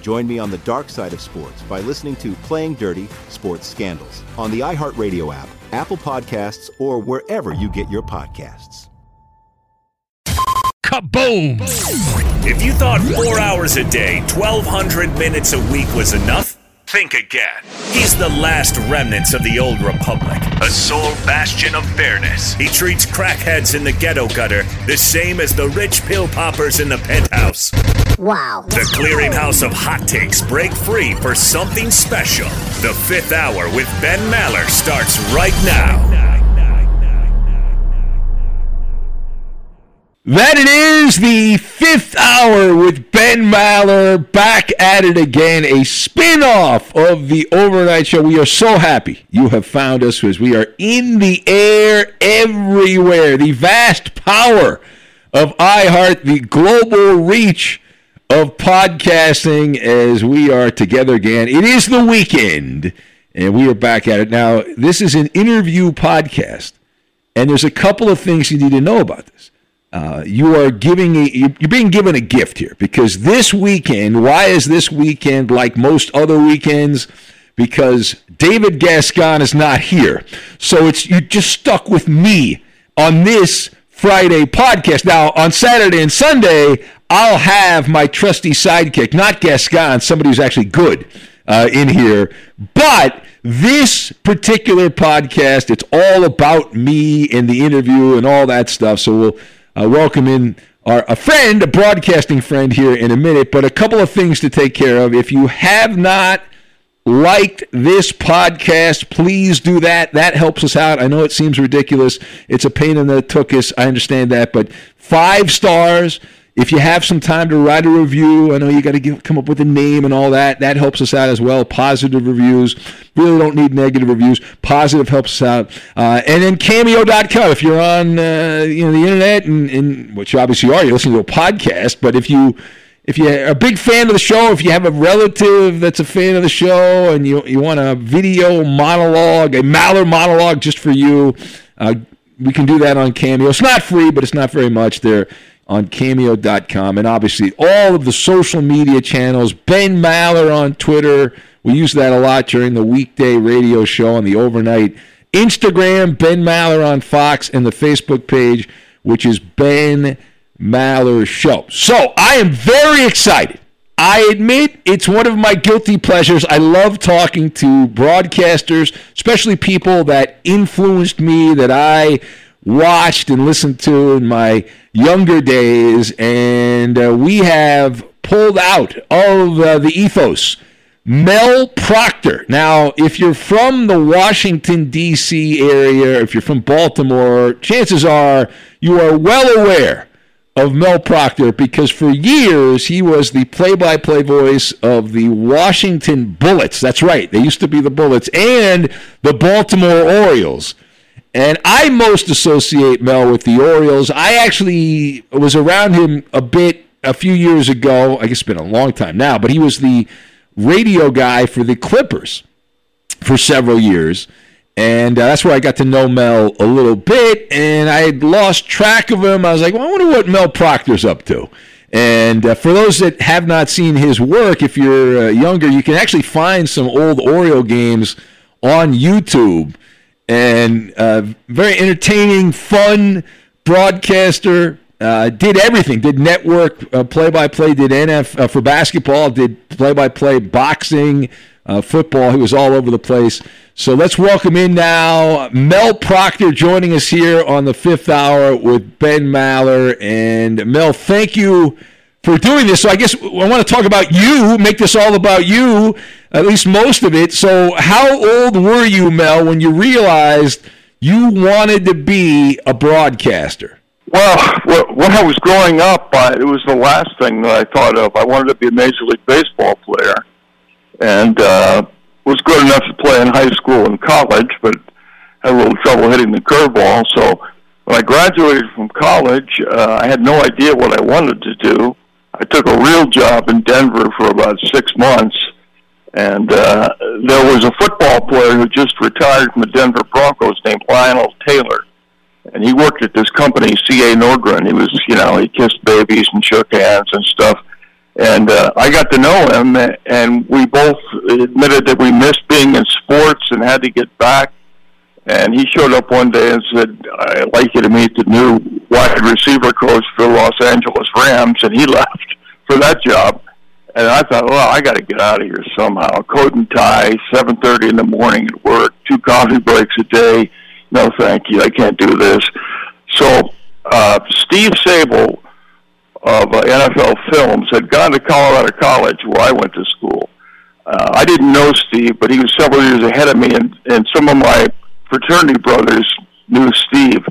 Join me on the dark side of sports by listening to Playing Dirty Sports Scandals on the iHeartRadio app, Apple Podcasts, or wherever you get your podcasts. Kaboom! If you thought four hours a day, 1,200 minutes a week was enough, think again. He's the last remnants of the old republic, a sole bastion of fairness. He treats crackheads in the ghetto gutter the same as the rich pill poppers in the penthouse. Wow. The clearinghouse of hot takes break free for something special. The fifth hour with Ben Maller starts right now. That it is the fifth hour with Ben Maller back at it again, a spin off of the overnight show. We are so happy you have found us as we are in the air everywhere. The vast power of iHeart, the global reach of podcasting as we are together again. It is the weekend and we are back at it. Now, this is an interview podcast, and there's a couple of things you need to know about this. Uh, you are giving a, you're being given a gift here because this weekend, why is this weekend like most other weekends? Because David Gascon is not here. So it's you're just stuck with me on this Friday podcast. Now, on Saturday and Sunday, I'll have my trusty sidekick, not Gascon, somebody who's actually good uh, in here. But this particular podcast, it's all about me and the interview and all that stuff. So we'll uh, welcome in our a friend, a broadcasting friend here in a minute. But a couple of things to take care of. If you have not liked this podcast, please do that. That helps us out. I know it seems ridiculous. It's a pain in the tuchus. I understand that. But five stars. If you have some time to write a review, I know you got to come up with a name and all that. That helps us out as well. Positive reviews. Really don't need negative reviews. Positive helps us out. Uh, and then cameo.com. If you're on uh, you know the internet, and, and which you obviously are, you're listening to a podcast. But if you if you're a big fan of the show, if you have a relative that's a fan of the show, and you you want a video monologue, a Maller monologue just for you, uh, we can do that on Cameo. It's not free, but it's not very much. There on cameo.com and obviously all of the social media channels. Ben Maller on Twitter. We use that a lot during the weekday radio show on the overnight. Instagram, Ben Maller on Fox, and the Facebook page, which is Ben Maller Show. So I am very excited. I admit it's one of my guilty pleasures. I love talking to broadcasters, especially people that influenced me, that I watched and listened to in my younger days, and uh, we have pulled out of uh, the ethos. Mel Proctor. Now, if you're from the Washington, D.C. area, if you're from Baltimore, chances are you are well aware of Mel Proctor because for years he was the play by play voice of the Washington Bullets. That's right, they used to be the Bullets and the Baltimore Orioles. And I most associate Mel with the Orioles. I actually was around him a bit a few years ago. I guess it's been a long time now, but he was the radio guy for the Clippers. for several years. And uh, that's where I got to know Mel a little bit. And I had lost track of him. I was like, well, I wonder what Mel Proctor's up to. And uh, for those that have not seen his work, if you're uh, younger, you can actually find some old Oriole games on YouTube. And uh, very entertaining, fun broadcaster. Uh, did everything. Did network play by play. Did NF uh, for basketball. Did play by play boxing, uh, football. He was all over the place. So let's welcome in now Mel Proctor joining us here on the fifth hour with Ben Maller. And Mel, thank you for doing this. So I guess I want to talk about you, make this all about you, at least most of it. So how old were you, Mel, when you realized you wanted to be a broadcaster? Well, when I was growing up, it was the last thing that I thought of. I wanted to be a Major League Baseball player. And, uh, was good enough to play in high school and college, but had a little trouble hitting the curveball. So when I graduated from college, uh, I had no idea what I wanted to do. I took a real job in Denver for about six months, and uh, there was a football player who just retired from the Denver Broncos named Lionel Taylor, and he worked at this company, C.A. Norgren. He was, you know, he kissed babies and shook hands and stuff and uh, I got to know him, and we both admitted that we missed being in sports and had to get back. And he showed up one day and said, "I'd like you to meet the new wide receiver coach for the Los Angeles Rams," and he left for that job. And I thought, well, I got to get out of here somehow. Coat and tie, seven thirty in the morning at work, two coffee breaks a day. No, thank you, I can't do this. So uh, Steve Sabol of uh, NFL Films had gone to Colorado College, where I went to school. Uh, I didn't know Steve, but he was several years ahead of me, and, and some of my fraternity brothers knew Steve.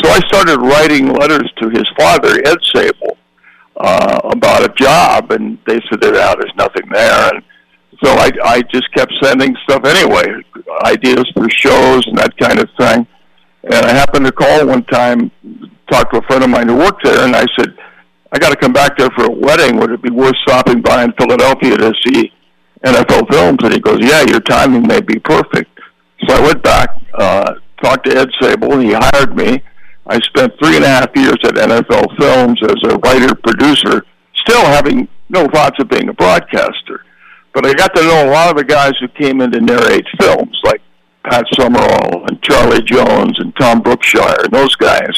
So I started writing letters to his father, Ed Sabol, uh, about a job, and they said that ah, there's nothing there. And so I, I just kept sending stuff anyway, ideas for shows and that kind of thing. And I happened to call one time, talk to a friend of mine who worked there, and I said, I got to come back there for a wedding. Would it be worth stopping by in Philadelphia to see NFL films? And he goes, Yeah, your timing may be perfect. So I went back, uh, talked to Ed Sabol, and he hired me. I spent three and a half years at NFL Films as a writer producer, still having no thoughts of being a broadcaster. But I got to know a lot of the guys who came in to narrate films, like Pat Summerall and Charlie Jones and Tom Brookshier and those guys.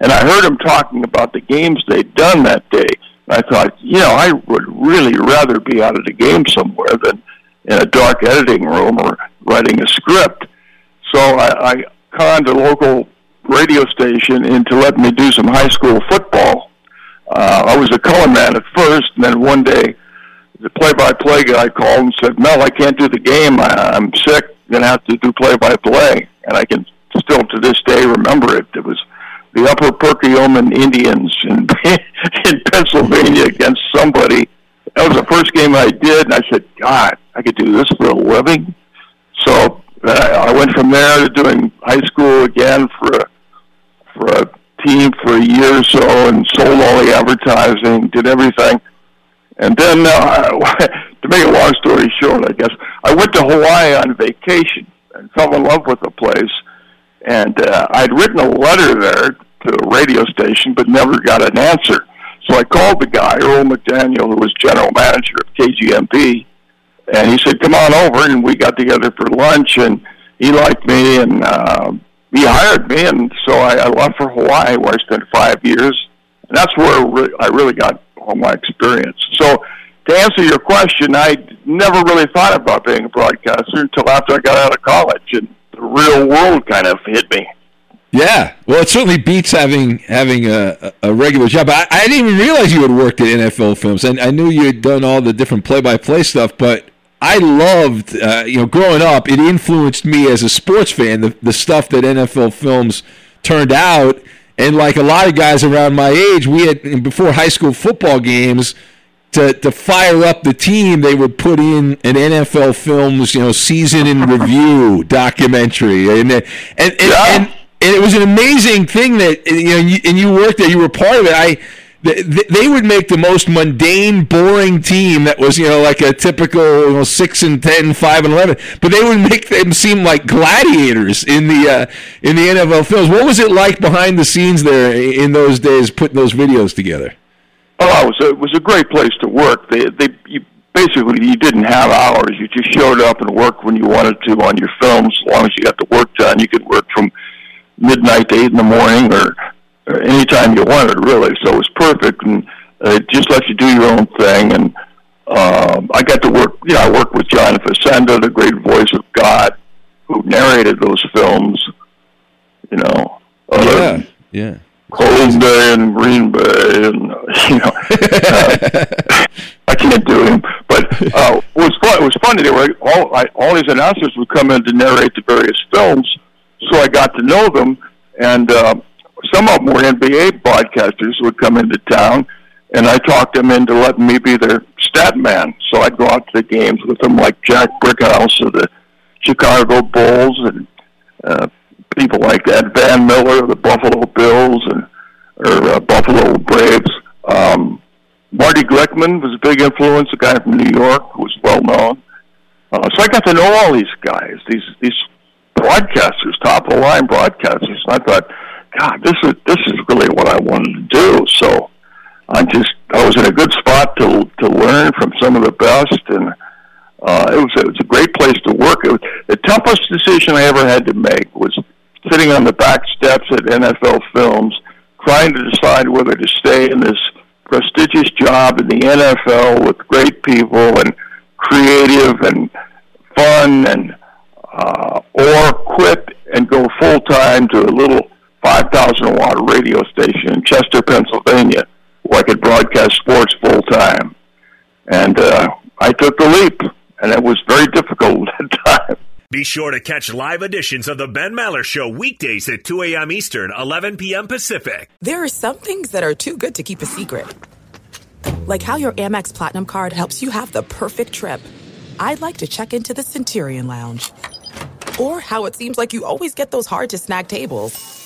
And I heard them talking about the games they'd done that day. I thought, you know, I would really rather be out of the game somewhere than in a dark editing room or writing a script. So I, I conned a local radio station into letting me do some high school football. Uh, I was a color man at first, and then one day the play-by-play guy called and said, "Mel, I can't do the game. I, I'm sick. I'm gonna have to do play-by-play." And I can still to this day remember it. It was the Upper Perkiomen Indians in in Pennsylvania against somebody. That was the first game I did, and I said, God, I could do this for a living. So uh, I went from there to doing high school again for a, for a team for a year or so, and sold all the advertising, did everything. And then, uh, to make a long story short, I guess I went to Hawaii on vacation and fell in love with the place. And uh, I'd written a letter there to a radio station, but never got an answer. So I called the guy, Earl McDaniel, who was general manager of KGMB, and he said, "Come on over." And we got together for lunch, and he liked me, and uh, he hired me, and so I, I left for Hawaii, where I spent five years, and that's where I really got all my experience. So to answer your question, I never really thought about being a broadcaster until after I got out of college, and the real world kind of hit me. Yeah, well, it certainly beats having having a, a regular job. I, I didn't even realize you had worked at NFL Films, and I knew you had done all the different play-by-play stuff. But I loved, uh, you know, growing up, it influenced me as a sports fan. The the stuff that NFL Films turned out, and like a lot of guys around my age, we had before high school football games. To, to fire up the team, they would put in an NFL Films, you know, season in review documentary, and and and, yeah. and and it was an amazing thing that you know, and you, and you worked there, you were part of it. I they, they would make the most mundane, boring team that was, you know, like a typical you know, 6 and 10, 5 and 11, but they would make them seem like gladiators in the uh, in the NFL films. What was it like behind the scenes there in those days putting those videos together? Oh, it was a, it was a great place to work. They they you, basically you didn't have hours. You just showed up and worked when you wanted to on your films. As long as you got the work done, you could work from midnight to eight in the morning or, or anytime you wanted, really. So it was perfect, and it just let you do your own thing. And um, I got to work. You know, I worked with John Facenda, the great voice of God, who narrated those films. You know. Uh, yeah. Yeah. Cold Bay and Green Bay, and you know, uh, I can't do him. But uh, it was fun. It was funny. They were all I, all these announcers would come in to narrate the various films, so I got to know them. And uh, some of them were NBA broadcasters would come into town, and I talked them into letting me be their stat man. So I'd go out to the games with them, like Jack Brickhouse of the Chicago Bulls and. Uh, people like that. Van Miller, of the Buffalo Bills, and or uh, Buffalo Braves. Um, Marty Glickman was a big influence, a guy from New York who was well known. Uh, so I got to know all these guys, these these broadcasters, top of the line broadcasters. And I thought, God, this is this is really what I wanted to do. So I just I was in a good spot to to learn from some of the best, and uh, it was it was a great place to work. It was, the toughest decision I ever had to make was sitting on the back steps at NFL Films, trying to decide whether to stay in this prestigious job in the NFL with great people and creative and fun and uh, or quit and go full time to a little 5,000 watt radio station in Chester, Pennsylvania, where I could broadcast sports full time. And uh, I took the leap, and it was very difficult at the time. Be sure to catch live editions of The Ben Maller Show weekdays at 2 a.m. Eastern, 11 p.m. Pacific. There are some things that are too good to keep a secret. Like how your Amex Platinum card helps you have the perfect trip. I'd like to check into the Centurion Lounge. Or how it seems like you always get those hard to snag tables.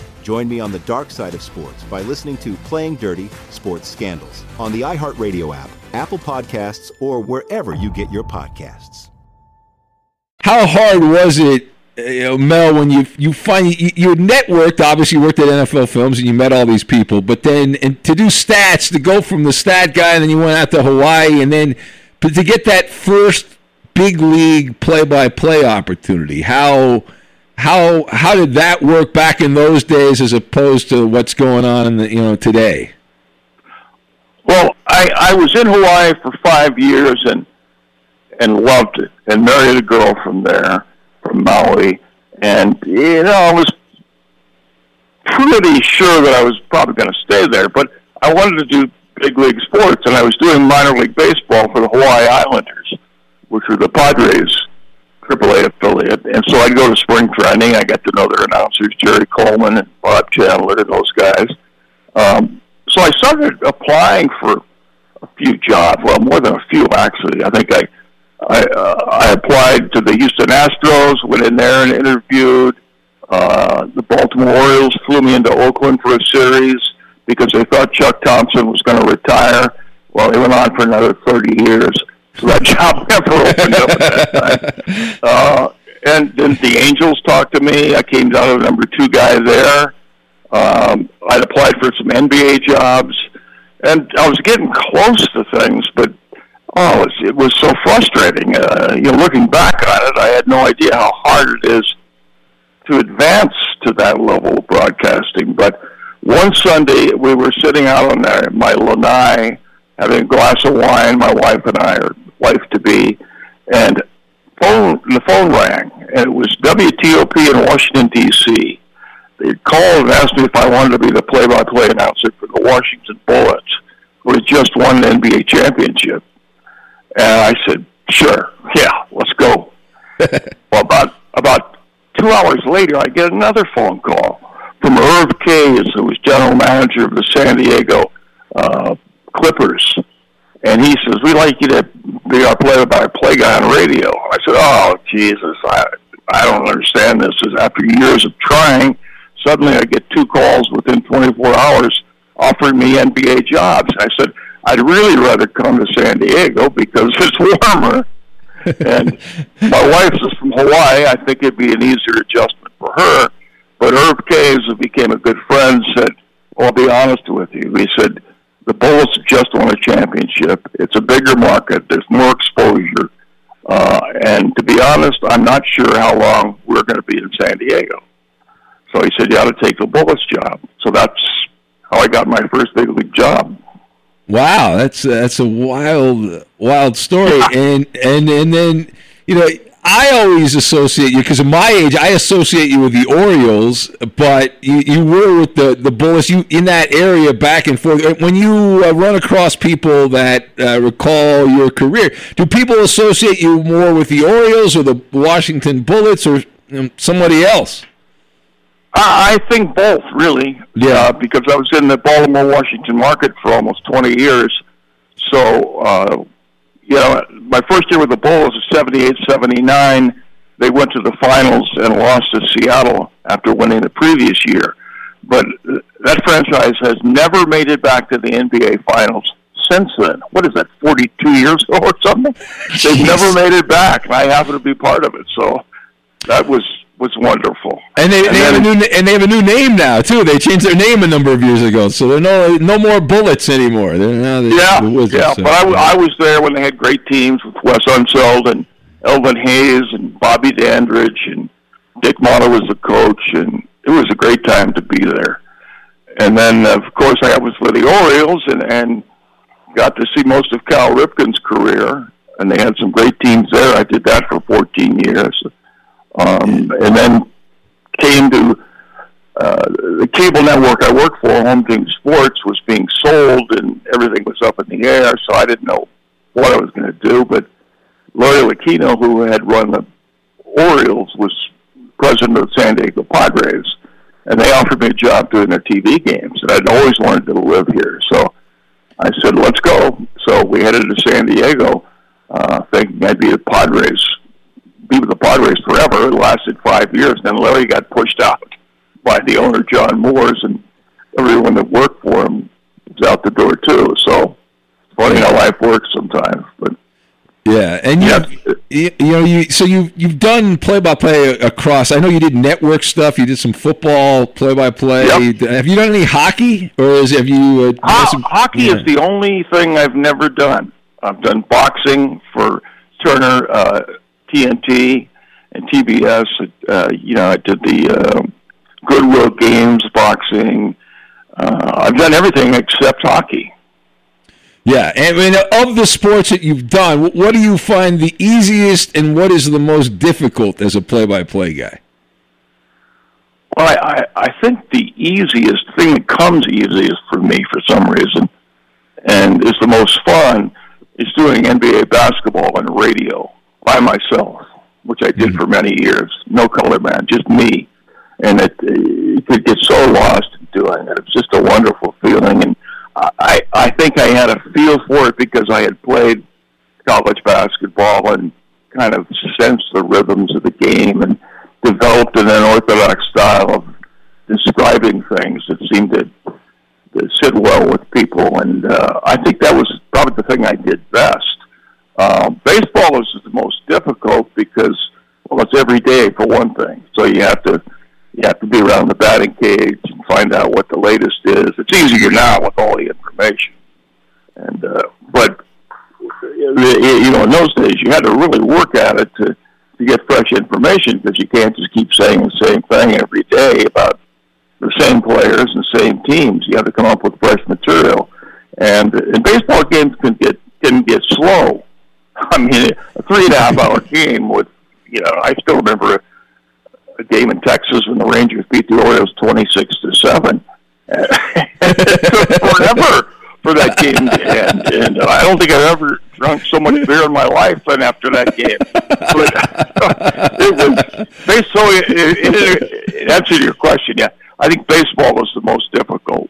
Join me on the dark side of sports by listening to Playing Dirty Sports Scandals on the iHeartRadio app, Apple Podcasts, or wherever you get your podcasts. How hard was it, uh, you know, Mel, when you you find you, you networked? Obviously, worked at NFL Films and you met all these people, but then and to do stats, to go from the stat guy, and then you went out to Hawaii, and then but to get that first big league play-by-play opportunity, how how how did that work back in those days as opposed to what's going on in the, you know today? Well, I I was in Hawaii for five years and and loved it and married a girl from there from Maui and you know I was pretty sure that I was probably going to stay there, but I wanted to do big league sports and I was doing minor league baseball for the Hawaii Islanders, which were the Padres AAA affiliate. And so I'd go to spring training. I got to know their announcers, Jerry Coleman and Bob Chandler, those guys. Um, so I started applying for a few jobs. Well, more than a few actually. I think I I, uh, I applied to the Houston Astros, went in there and interviewed. Uh, the Baltimore Orioles flew me into Oakland for a series because they thought Chuck Thompson was going to retire. Well, he went on for another 30 years, so that job never opened up at that time. Uh, and then the Angels talked to me. I came down to number two guy there. Um, I'd applied for some NBA jobs, and I was getting close to things, but oh, it was, it was so frustrating. Uh, you know, looking back on it, I had no idea how hard it is to advance to that level of broadcasting. But one Sunday, we were sitting out on our, my lanai, having a glass of wine, my wife and I, or wife to be, and phone the phone rang, and it was WTOP in Washington D.C. They called and asked me if I wanted to be the play-by-play announcer for the Washington Bullets, who had just won the NBA championship. And I said, "Sure, yeah, let's go." well, about about two hours later, I get another phone call from Irv Kaze, who was general manager of the San Diego uh, Clippers, and he says, "We'd like you to be our play-by-play guy on radio." I said, "Oh, Jesus, I I don't understand this." Is after years of trying, suddenly I get two calls within 24 hours offering me NBA jobs. I said, "I'd really rather come to San Diego because it's warmer." and my wife is from Hawaii. I think it'd be an easier adjustment for her. But Herb Kaze, who became a good friend, said, "I'll be honest with you." He said the Bullets just won a championship. It's a bigger market. There's more exposure. Uh, and to be honest, I'm not sure how long we're going to be in San Diego. So he said, you ought to take the Bullets job. So that's how I got my first big league job. Wow, that's that's a wild, wild story. and and and then you know I always associate you because of my age. I associate you with the Orioles, but you, you were with the the Bullets. You in that area back and forth. When you uh, run across people that uh, recall your career, do people associate you more with the Orioles or the Washington Bullets or um, somebody else? I think both, really. Yeah, uh, because I was in the Baltimore Washington market for almost twenty years, so. Uh, you know, my first year with the Bullets was 78 79. They went to the finals and lost to Seattle after winning the previous year. But that franchise has never made it back to the NBA finals since then. What is that, 42 years ago or something? They've never made it back, and I happen to be part of it. So that was was wonderful. And they, and they have a new and they have a new name now too. They changed their name a number of years ago, so they're no no more bullets anymore. They're now the, yeah, the Wizards, yeah. So. But I, I was there when they had great teams with Wes Unseld and Elvin Hayes and Bobby Dandridge and Dick Motta was the coach, and it was a great time to be there. And then, of course, I was with the Orioles and and got to see most of Cal Ripken's career, and they had some great teams there. I did that for 14 years um, and then came to uh, the cable network I worked for, Home Team Sports, was being sold, and everything was up in the air. So I didn't know what I was going to do. But Larry Lucchino, who had run the Orioles, was president of the San Diego Padres, and they offered me a job doing their TV games. And I'd always wanted to live here, so I said, "Let's go." So we headed to San Diego, uh, thinking I'd be a Padres be with the Padres forever. It lasted five years. Then Larry got pushed out by the owner, John Moores, and everyone that worked for him was out the door too. So it's funny how life works sometimes. But yeah, and you, you, you know, you so you you've done play by play across. I know you did network stuff. You did some football play by play. Have you done any hockey, or is have you? Uh, Ho- some, hockey yeah. is the only thing I've never done. I've done boxing for Turner. Uh, TNT and TBS. Uh, you know, I did the uh, Goodwill Games, boxing. Uh, I've done everything except hockey. Yeah, and, and of the sports that you've done, what do you find the easiest, and what is the most difficult as a play-by-play guy? Well, I, I think the easiest thing that comes easiest for me for some reason, and is the most fun, is doing NBA basketball on radio by myself, which I did mm-hmm. for many years. No color man, just me. And it, it could get so lost in doing it. It's just a wonderful feeling. And I, I think I had a feel for it because I had played college basketball and kind of sensed the rhythms of the game and developed an unorthodox style of describing things that seemed to sit well with people, and uh, I think that was probably the thing I did best. Uh, baseball is the most difficult because well, it's every day for one thing, so you have to you have to be around the batting cage and find out what the latest is. It's easier now with all the information, and uh, but you know in those days you had to really work at it to to get fresh information because you can't just keep saying the same thing every day about the same players and same teams. You have to come up with fresh material, and and baseball games can get can get slow. I mean, a three and a half hour game with you know I still remember a, game in Texas when the Rangers beat the Orioles twenty six to seven. it took forever for that game to end, and I don't think I've ever drunk so much beer in my life than after that game. But it was so. It, it, it, answer your question, yeah. I think baseball is the most difficult.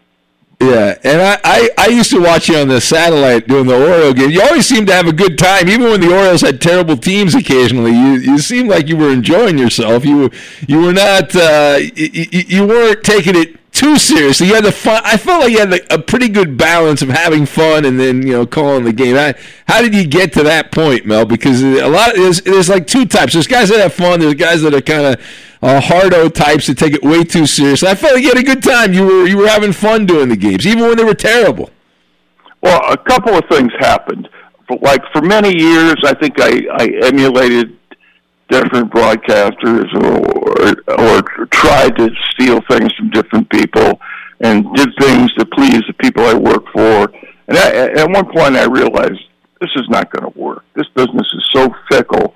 Yeah, and I, I, I used to watch you on the satellite doing the Oriole game. You always seemed to have a good time, even when the Orioles had terrible teams. Occasionally, you you seemed like you were enjoying yourself. You you were not uh, you, you weren't taking it too seriously. You had the fun. I felt like you had a pretty good balance of having fun and then you know calling the game. How, how did you get to that point, Mel? Because a lot of, there's, there's like two types. There's guys that have fun. There's guys that are kind of uh, hardo types that take it way too seriously. I felt like you had a good time. You were you were having fun doing the games, even when they were terrible. Well, a couple of things happened. Like for many years, I think I, I emulated different broadcasters or, or tried to steal things from different people and did things to please the people I work for. And I, at one point, I realized this is not going to work. This business is so fickle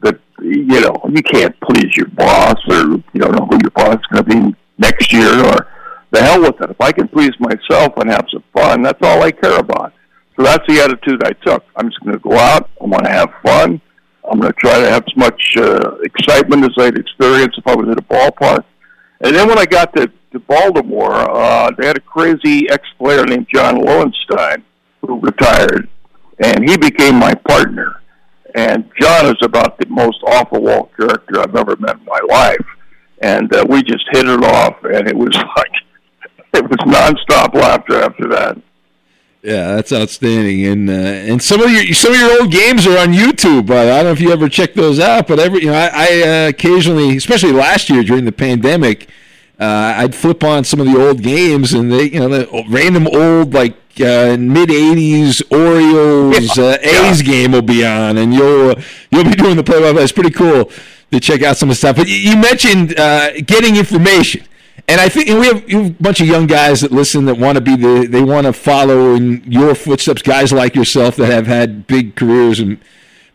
that you know you can't please your boss, or you don't know who your boss is going to be next year, or the hell with it. If I can please myself and have some fun, that's all I care about. So that's the attitude I took. I'm just going to go out. I want to have fun. I'm going to try to have as much uh, excitement as I'd experience if I was at a ballpark. And then when I got to, to Baltimore, uh, they had a crazy ex-player named John Lowenstein who retired, and he became my partner. And John is about the most off-the-wall character I've ever met in my life. And uh, we just hit it off, and it was like it was nonstop laughter after that. Yeah, that's outstanding, and uh, and some of your some of your old games are on YouTube. Uh, I don't know if you ever check those out, but every you know I, I uh, occasionally, especially last year during the pandemic, uh, I'd flip on some of the old games, and they you know the random old like uh, mid '80s Orioles uh, A's game will be on, and you'll you'll be doing the play-by-play. It's pretty cool to check out some of the stuff. But you mentioned getting information and I think and we, have, a bunch of young guys that listen that want to be the they want to follow in your footsteps. Guys like yourself that have had big careers and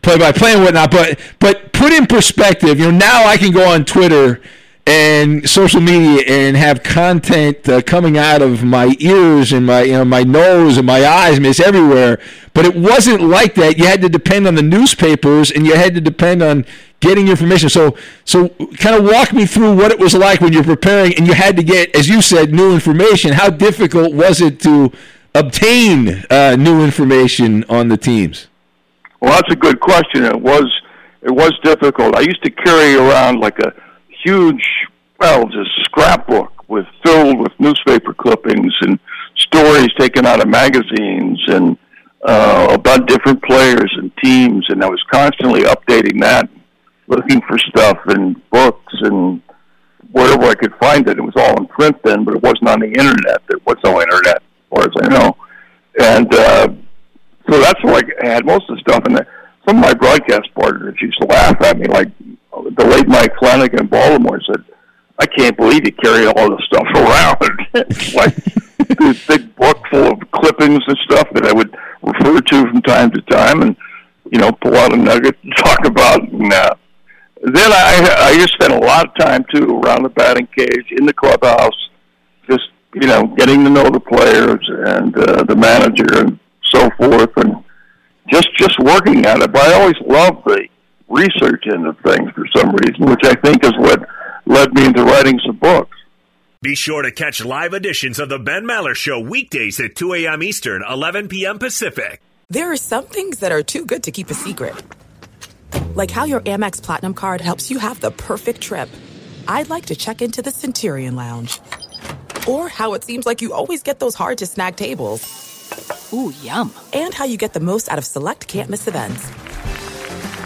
play by play and whatnot. But but put in perspective, you know, now I can go on Twitter and social media and have content uh, coming out of my ears and my you know my nose and my eyes. It's everywhere. But it wasn't like that. You had to depend on the newspapers and you had to depend on getting information. So so kind of walk me through what it was like when you're preparing and you had to get, as you said, new information. How difficult was it to obtain uh, new information on the teams? Well, that's a good question. It was it was difficult. I used to carry around like a huge, well, just scrapbook with filled with newspaper clippings and stories taken out of magazines and uh, about different players and teams, and I was constantly updating that, looking for stuff in books and wherever I could find it. It was all in print then, but it wasn't on the internet. There was no internet, as far as I know, and uh, so that's where I had most of the stuff. And some of my broadcast partners used to laugh at me, like the late Mike Flanagan in Baltimore said, I can't believe you carry all this stuff around. like this big book full of clippings and stuff that I would refer to from time to time and, you know, pull out a nugget and talk about. And, uh, then I, I just spent a lot of time, too, around the batting cage, in the clubhouse, just, you know, getting to know the players and uh, the manager and so forth and just, just working at it. But I always loved the research into things for some reason, which I think is what led me into writing some books. Be sure to catch live editions of The Ben Maller Show weekdays at 2 a.m. Eastern, 11 p.m. Pacific. There are some things that are too good to keep a secret, like how your Amex Platinum card helps you have the perfect trip. I'd like to check into the Centurion Lounge or how it seems like you always get those hard to snag tables. Ooh, yum. And how you get the most out of select can't miss events.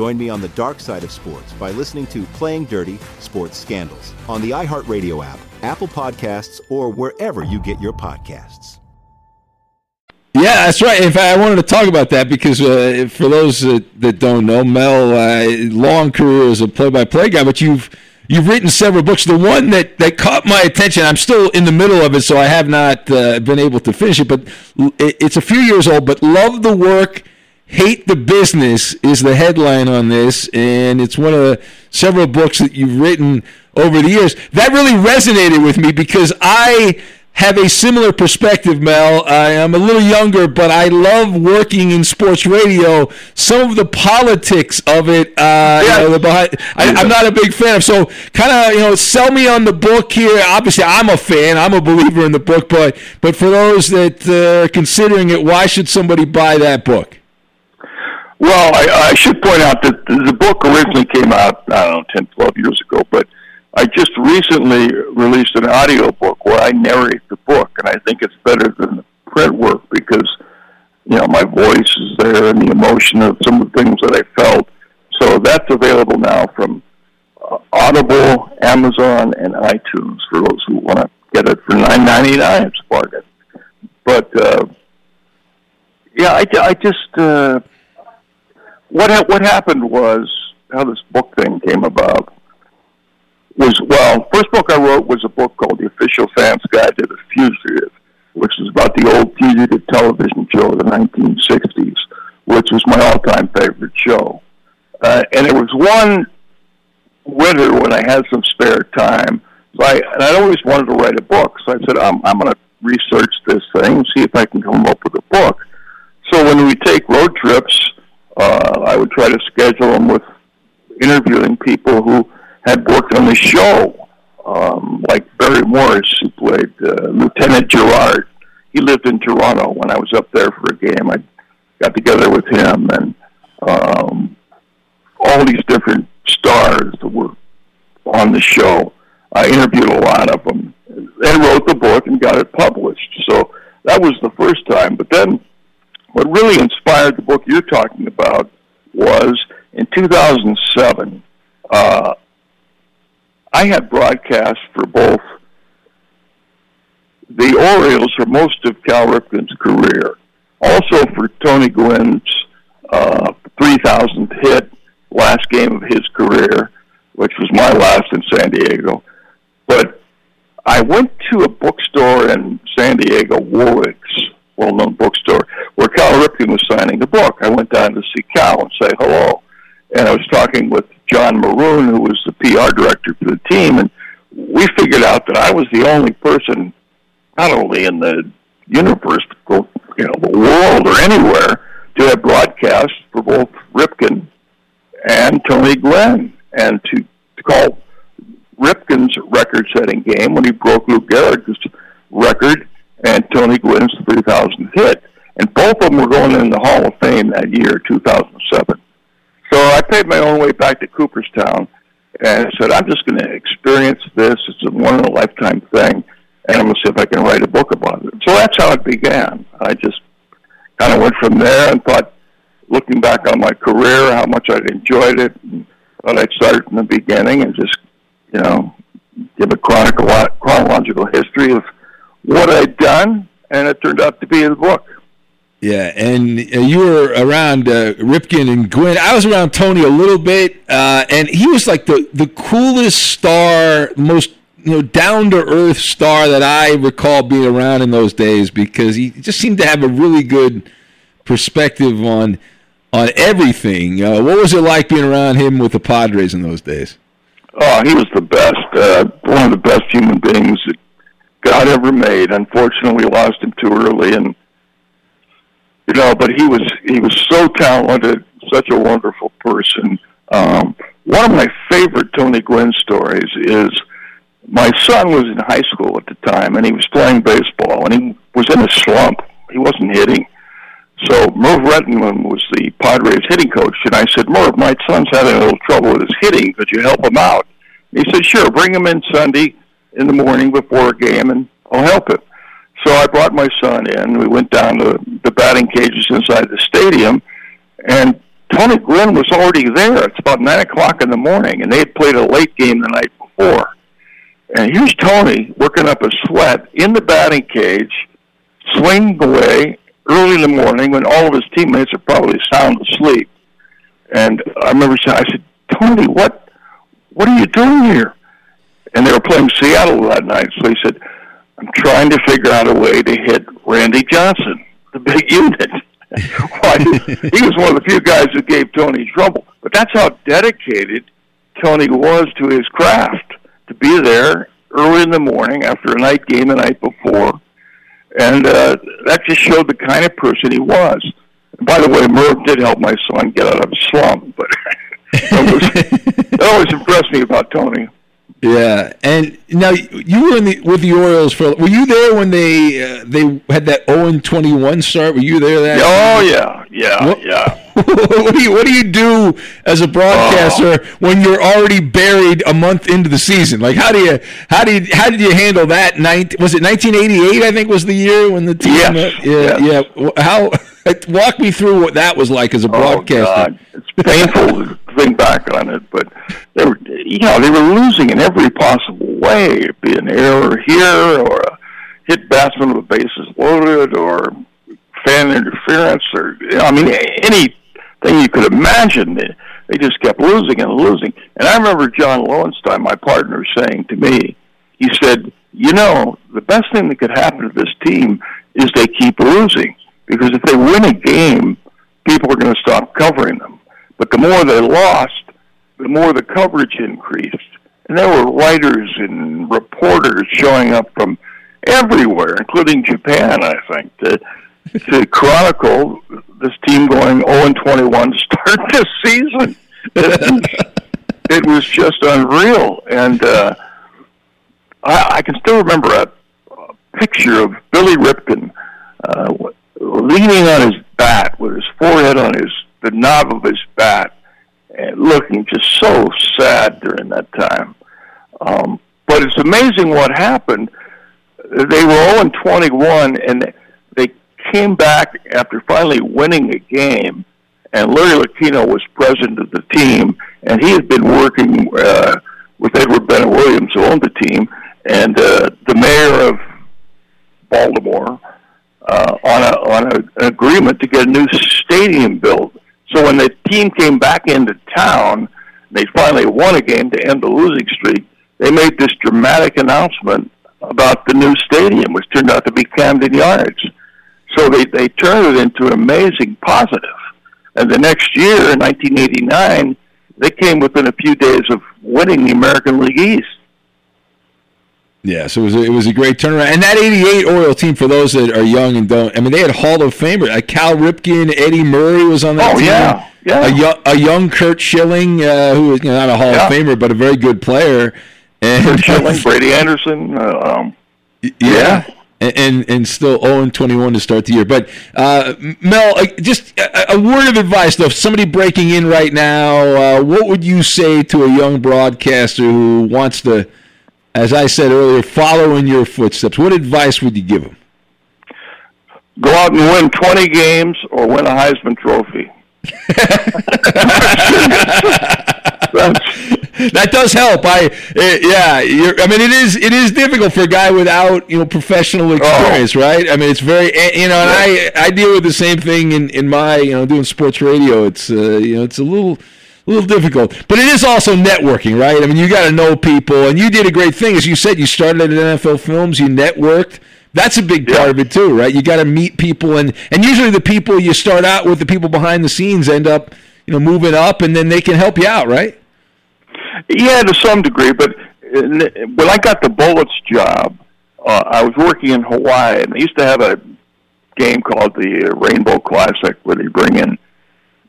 Join me on the dark side of sports by listening to Playing Dirty Sports Scandals on the iHeartRadio app, Apple Podcasts, or wherever you get your podcasts. Yeah, that's right. In fact, I wanted to talk about that because uh, for those uh, that don't know, Mel, uh, long career as a play-by-play guy, but you've you've written several books. The one that, that caught my attention, I'm still in the middle of it, so I have not uh, been able to finish it, but it's a few years old. But love the work Hate the Business is the headline on this, and it's one of the several books that you've written over the years. That really resonated with me because I have a similar perspective, Mel. I am a little younger, but I love working in sports radio. Some of the politics of it, uh, yeah. you know, behind, I, am not a big fan of. So, kind of, you know, sell me on the book here. Obviously, I'm a fan. I'm a believer in the book, but but for those that uh, are considering it, why should somebody buy that book? Well, I, I should point out that the book originally came out, I don't know, 10, 12 years ago, but I just recently released an audio book where I narrate the book, and I think it's better than the print work because, you know, my voice is there and the emotion of some of the things that I felt. So that's available now from uh, Audible, Amazon, and iTunes for those who want to get it for nine ninety nine. It's bargain. But uh, yeah, I, I just uh, what ha- what happened was how this book thing came about was well, first book I wrote was a book called The Official Fan's Guide to the Fugitive, which is about the old fugitive television show of the 1960s, which was my all-time favorite show. Uh, and it was one winter when I had some spare time. So I, and I'd always wanted to write a book, so I said, I'm, I'm going to research this thing and see if I can come up with a book. So when we take road trips, uh, I would try to schedule them with interviewing people who had worked on the show, um, like Barry Morse, who played uh, Lieutenant Gerard. He lived in Toronto when I was up there for a game. I got together with him and um, all these different stars that were on the show. I interviewed a lot of them and wrote the book and got it published. So that was the first time. But then what really inspired the book you're talking about was in 2007. Uh, I had broadcasts for both the Orioles for most of Cal Ripken's career, also for Tony Gwynn's uh, 3,000th hit last game of his career, which was my last in San Diego. But I went to a bookstore in San Diego, Warwick's, well-known bookstore, Cal Ripken was signing the book. I went down to see Cal and say hello, and I was talking with John Maroon, who was the PR director for the team, and we figured out that I was the only person, not only in the universe, you know, the world or anywhere, to have broadcast for both Ripken and Tony Gwynn, and to, to call Ripken's record-setting game when he broke Lou Gehrig's record and Tony Gwynn's 3000th hit. And both of them were going in the Hall of Fame that year, 2007. So I paid my own way back to Cooperstown and said, I'm just going to experience this. It's a one in a lifetime thing, and I'm going to see if I can write a book about it. So that's how it began. I just kind of went from there and thought, looking back on my career, how much I'd enjoyed it. And I'd start from the beginning and just, you know, give a chronological history of what I'd done, and it turned out to be a book. Yeah, and uh, you were around uh, Ripken and Gwynn. I was around Tony a little bit, uh, and he was like the the coolest star, most you know down to earth star that I recall being around in those days because he just seemed to have a really good perspective on on everything. Uh, what was it like being around him with the Padres in those days? Oh, he was the best. Uh, one of the best human beings that God ever made. Unfortunately, we lost him too early, and you know, but he was he was so talented, such a wonderful person. Um, one of my favorite Tony Gwynn stories is my son was in high school at the time, and he was playing baseball, and he was in a slump. He wasn't hitting. So Merv Rettenmund was the Padres hitting coach, and I said, Merv, my son's having a little trouble with his hitting. Could you help him out? He said, sure. Bring him in Sunday in the morning before a game, and I'll help him. So I brought my son in. We went down to the batting cages inside the stadium, and Tony Gwynn was already there. It's about nine o'clock in the morning, and they had played a late game the night before. And here's Tony working up a sweat in the batting cage, swinging away early in the morning when all of his teammates are probably sound asleep. And I remember saying, I said, Tony, what, what are you doing here? And they were playing Seattle that night. So he said, I'm trying to figure out a way to hit Randy Johnson, the big unit. he was one of the few guys who gave Tony trouble. But that's how dedicated Tony was to his craft, to be there early in the morning after a night game the night before. And uh, that just showed the kind of person he was. And by the way, Merv did help my son get out of a slump, but that, was, that always impressed me about Tony. Yeah, and now you were in the with the Orioles for. Were you there when they uh, they had that zero oh and twenty one start? Were you there? That oh yeah, yeah, what, yeah. what do you What do you do as a broadcaster oh. when you're already buried a month into the season? Like how do you how do you how did you handle that? Night was it 1988? I think was the year when the team. Yes. Uh, yeah, yes. yeah. How walk me through what that was like as a oh, broadcaster. Oh, it's painful to think back on it, but they were, you know, they were losing in every possible way. It'd be an error here, or a hit batsman with bases loaded, or fan interference, or I mean, anything you could imagine. They, they just kept losing and losing. And I remember John Lowenstein, my partner, saying to me, he said, "You know, the best thing that could happen to this team is they keep losing." Because if they win a game, people are going to stop covering them. But the more they lost, the more the coverage increased. And there were writers and reporters showing up from everywhere, including Japan, I think, to, to chronicle this team going 0 and 21 to start this season. It was, it was just unreal. And uh, I, I can still remember a, a picture of Billy Ripken uh, leaning on his bat with his forehead on his the knob of his bat and looking just so sad during that time. Um, but it's amazing what happened. They were 0 21, and they came back after finally winning a game. And Larry Lucchino was president of the team, and he had been working uh, with Edward Bennett Williams, who owned the team, and uh, the mayor of Baltimore uh, on a on a, an agreement to get a new stadium built. So when the team came back into town, they finally won a game to end the losing streak. They made this dramatic announcement about the new stadium, which turned out to be Camden Yards. So they they turned it into an amazing positive. And the next year, in 1989, they came within a few days of winning the American League East. Yeah, so it was a, it was a great turnaround, and that '88 Oriole team for those that are young and don't. I mean, they had Hall of Famers. Uh, Cal Ripken, Eddie Murray was on that oh, team. yeah, yeah. A, young, a young Curt Schilling, uh, who was you know, not a Hall yeah. of Famer but a very good player. And Curt Schilling, Brady Anderson. Uh, um, yeah. yeah. And, and still 0 and 21 to start the year. But uh, Mel, just a, a, word of advice though. If somebody breaking in right now, uh, what would you say to a young broadcaster who wants to as I said earlier, follow in your footsteps. What advice would you give them? Go out and win 20 games or win a Heisman Trophy. that does help. I uh, yeah, I mean it is it is difficult for a guy without you know professional experience, oh. right? I mean it's very eh, you know, and I I deal with the same thing in in my you know doing sports radio. It's uh, you know it's a little a little difficult, but it is also networking, right? I mean you got to know people, and you did a great thing as you said. You started at NFL Films, you networked. That's a big part yeah. of it too, right? You got to meet people, and and usually the people you start out with, the people behind the scenes, end up you know moving up, and then they can help you out, right? Yeah, to some degree. But when I got the Bullets job, uh, I was working in Hawaii, and they used to have a game called the Rainbow Classic, where they bring in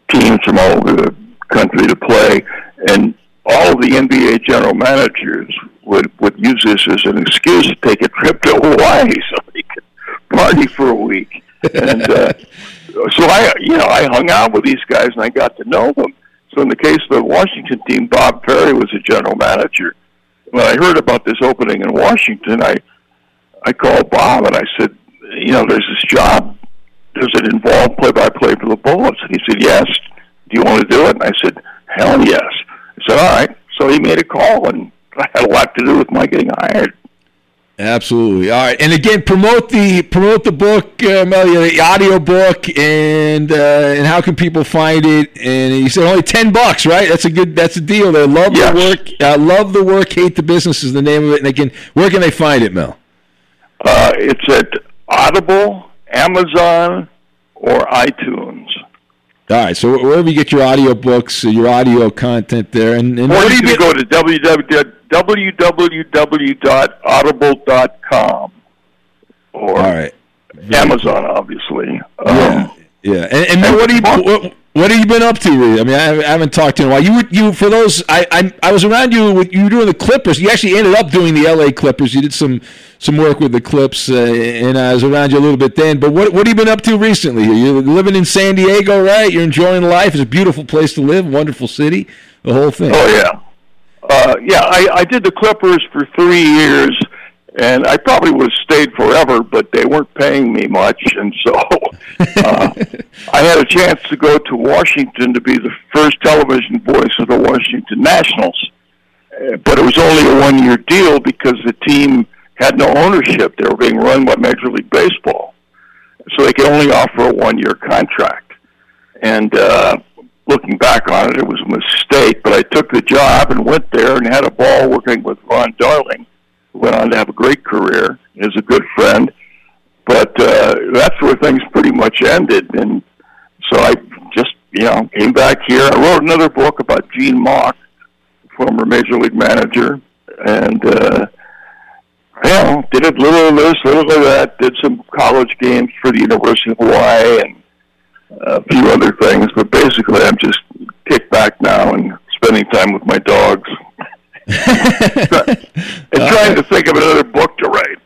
teams from all over the country to play, and all of the NBA general managers would would use this as an excuse to take a trip to Hawaii so they could party for a week. And uh, so I, you know, I hung out with these guys and I got to know them. So in the case of the Washington team, Bob Ferry was the general manager. When I heard about this opening in Washington, I I called Bob and I said, you know, there's this job. Does it involve play-by-play for the Bullets? And he said, yes. Do you want to do it? And I said, hell yes. I said, all right. So he made a call, and I had a lot to do with my getting hired. Absolutely. All right, and again, promote the promote the book, uh, Melia, the audio book, and uh, and how can people find it? And you said only ten bucks, right? That's a good. That's a deal. There. Love yes. the work. Uh, love the work. Hate the business is the name of it. And again, where can they find it, Mel? Uh, it's at Audible, Amazon, or iTunes. All right, so wherever you get your audio books, your audio content there, and, and or you can go to www www.audible.com or All right. Amazon, obviously. Yeah, um, yeah. And, and, and what do you what, what have you been up to? I mean, I haven't talked to you in a while. You were, you for those I I, I was around you with you were doing the Clippers. You actually ended up doing the L.A. Clippers. You did some some work with the Clips, uh, and I was around you a little bit then. But what what have you been up to recently? You're living in San Diego, right? You're enjoying life. It's a beautiful place to live, wonderful city, the whole thing. Oh yeah, uh, yeah, I, I did the Clippers for three years, and I probably would have stayed forever, but they weren't paying me much, and so uh, I had a chance to go to Washington to be the first television voice of the Washington Nationals. Uh, but it was only a one-year deal because the team had no ownership; they were being run by Major League Baseball, so they could only offer a one-year contract. And uh, looking back on it, it was a mistake. But I took the job and went there and had a ball working with Ron Darling, went on to have a great career. Is a good friend. But uh, that's where things pretty much ended. And so I just, you know, came back here. I wrote another book about Gene Mauch, former major league manager, and uh, you know, did a little of this, little of that. Did some college games for the University of Hawaii and a few other things, but basically I'm just kicked back now and spending time with my dogs. and trying to think of another book to write.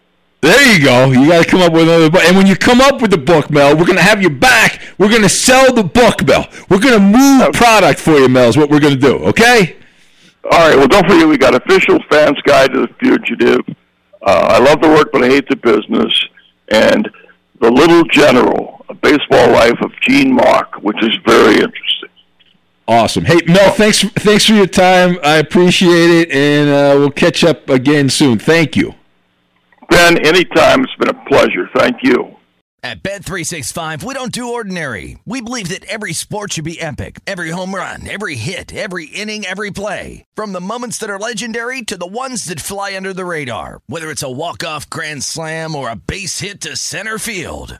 There you go. You got to come up with another book. And when you come up with the book, Mel, we're going to have you back. We're going to sell the book, Mel. We're going to move okay. product for you, Mel, is what we're going to do, okay? All right. Well, don't forget we got Official Fans Guide to the Fugitive. Uh, I love the work, but I hate the business. And The Little General a baseball life of Gene Mauch, which is very interesting. Awesome. Hey Mel, thanks thanks for your time. I appreciate it, and uh, we'll catch up again soon. Thank you. Ben, anytime. It's been a pleasure. Thank you. At Bet365, we don't do ordinary. We believe that every sport should be epic. Every home run, every hit, every inning, every play. From the moments that are legendary to the ones that fly under the radar. Whether it's a walk-off grand slam or a base hit to center field.